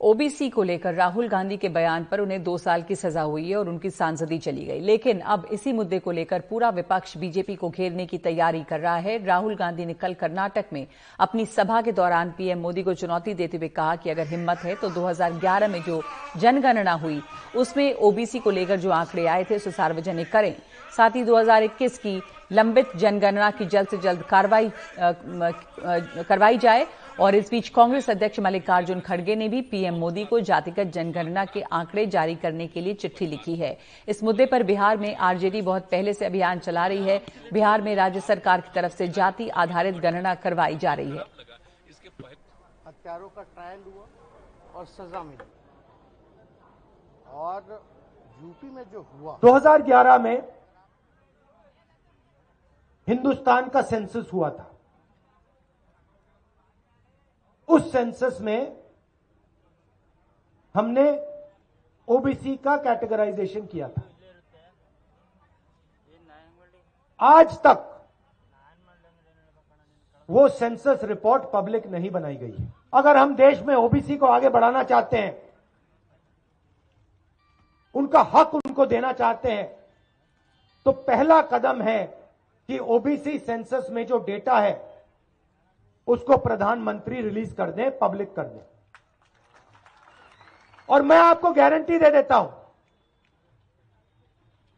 OBC को लेकर राहुल गांधी के बयान पर उन्हें दो साल की सजा हुई है और उनकी सांसदी चली गई। लेकिन अब इसी मुद्दे को लेकर पूरा विपक्ष बीजेपी को घेरने की तैयारी कर रहा है। राहुल गांधी ने कल कर्नाटक में अपनी सभा के दौरान पीएम मोदी को चुनौती देते हुए कहा कि अगर हिम्मत है तो 2011 में जो जनगणना हुई, उसमें ओबीसी को लेकर जो आंकड़े आए थे, उसे सार्वजनिक करें। साथ ही 2021 की लंबित जनगणना की जल्द से जल्द कार्रवाई करवाई जाए। और इस बीच कांग्रेस अध्यक्ष मल्लिकार्जुन खड़गे ने भी पीएम मोदी को जातिगत जनगणना के आंकड़े जारी करने के लिए चिट्ठी लिखी है। इस मुद्दे पर बिहार में आरजेडी बहुत पहले से अभियान चला रही है। बिहार में राज्य सरकार की तरफ़ से जाति आधारित गणना करवाई जा रही है। हत्यारों का ट्रायल हुआ और सजा मिली। और यूपी में जो हुआ 2011 में हिंदुस्तान का सेंसस हुआ था। उस सेंसस में हमने ओबीसी का कैटेगराइजेशन किया था। आज तक वो सेंसस रिपोर्ट पब्लिक नहीं बनाई गई है। अगर हम देश में ओबीसी को आगे बढ़ाना चाहते हैं, उनका हक उनको देना चाहते हैं तो पहला कदम है कि ओबीसी सेंसस में जो डेटा है, उसको प्रधानमंत्री रिलीज़ कर दें, पब्लिक कर दें। और मैं आपको गारंटी दे देता हूँ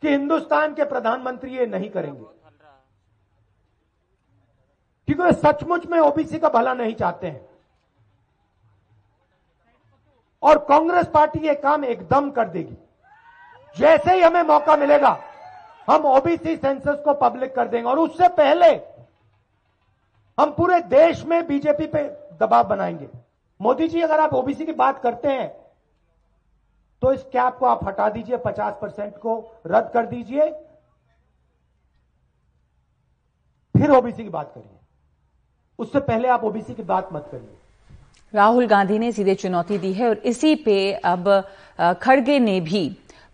कि हिंदुस्तान के प्रधानमंत्री ये नहीं करेंगे। क्योंकि वे सचमुच में ओबीसी का भला नहीं चाहते हैं। और कांग्रेस पार्टी ये काम एकदम कर देगी। जैसे ही हमें मौका मिलेगा हम ओबीसी सेंसस को पब्लिक कर देंगे और उससे पहले हम पूरे देश में बीजेपी पे दबाव बनाएँगे। मोदी जी, अगर आप ओबीसी की बात करते हैं तो इस कैप को आप हटा दीजिए 50 परसेंट को, रद्द कर दीजिए। फिर ओबीसी की बात करिए। उससे पहले आप ओबीसी की बात मत करिए। राहुल गांधी ने सीधे चुनौती दी है और इसी पे अब खड़गे ने भी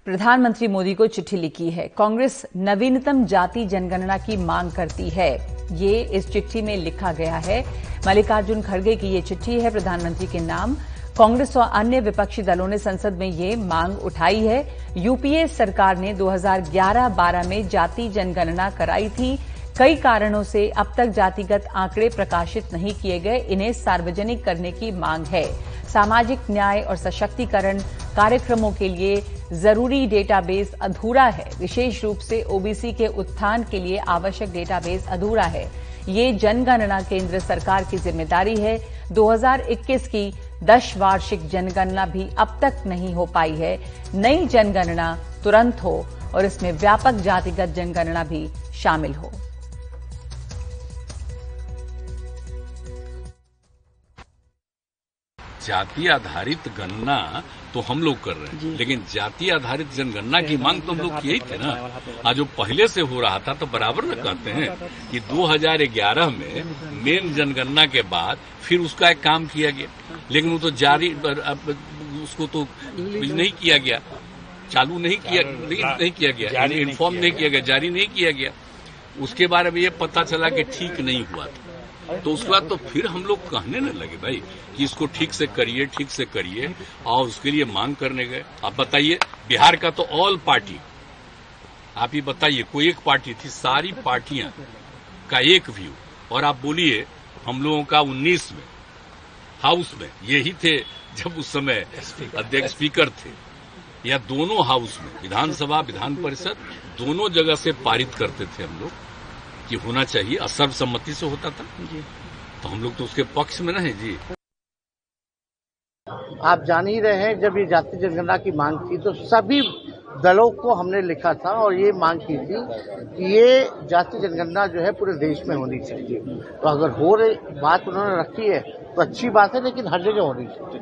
प्रधानमंत्री मोदी को चिट्ठी लिखी है। कांग्रेस नवीनतम जाति जनगणना की मांग करती है। ये इस चिट्ठी में लिखा गया है। मल्लिकार्जुन खड़गे की ये चिट्ठी है, प्रधानमंत्री के नाम। कांग्रेस और अन्य विपक्षी दलों ने संसद में ये मांग उठाई है। यूपीए सरकार ने 2011-12 में जाति जनगणना कराई थी। कई कारणों से अब तक जातिगत आंकड़े प्रकाशित नहीं किए गए। इन्हें सार्वजनिक करने की मांग है। सामाजिक न्याय और सशक्तिकरण कार्यक्रमों के लिए ज़रूरी डेटाबेस अधूरा है। विशेष रूप से ओबीसी के उत्थान के लिए आवश्यक डेटाबेस अधूरा है। ये जनगणना केंद्र सरकार की ज़िम्मेदारी है। 2021 की दश वार्षिक जनगणना भी अब तक नहीं हो पाई है। नई जनगणना तुरंत हो और इसमें व्यापक जातिगत जनगणना भी शामिल हो। जाति आधारित गणना तो हम लोग कर रहे हैं। लेकिन जाति आधारित जनगणना की मांग तो हम लोग किए थे ना। आज जो पहले से हो रहा था तो बराबर न कहते हैं कि 2011 में मेन जनगणना के बाद फिर उसका एक काम किया गया। लेकिन वो तो जारी उसको तो नहीं किया गया। चालू नहीं किया नहीं, नहीं किया गया इन्फॉर्म नहीं किया गया जारी नहीं किया गया। उसके बारे में ये पता चला कि ठीक नहीं हुआ था। तो उसके बाद तो फिर हम लोग कहने न लगे भाई कि इसको ठीक से करिए, ठीक से करिए, और उसके लिए मांग करने गए। आप बताइए, बिहार का तो ऑल पार्टी आप ये बताइए, कोई एक पार्टी थी, सारी पार्टियाँ का एक व्यू और आप बोलिए, हम लोगों का उन्नीस में हाउस में, यही थे जब उस समय अध्यक्ष स्पीकर थे। या दोनों हाउस में, विधानसभा, विधान परिषद, दोनों जगह से पारित करते थे हम लोग। कि होना चाहिए और सर्वसम्मति से होता था। जी। तो हम लोग तो उसके पक्ष में नहीं जी। आप जान ही रहे हैं जब ये जाति जनगणना की मांग थी तो सभी दलों को हमने लिखा था और ये मांग की थी कि ये जाति जनगणना जो है पूरे देश में होनी चाहिए। तो अगर हो रही बात उन्होंने रखी है तो अच्छी बात है लेकिन हर जगह होनी चाहिए।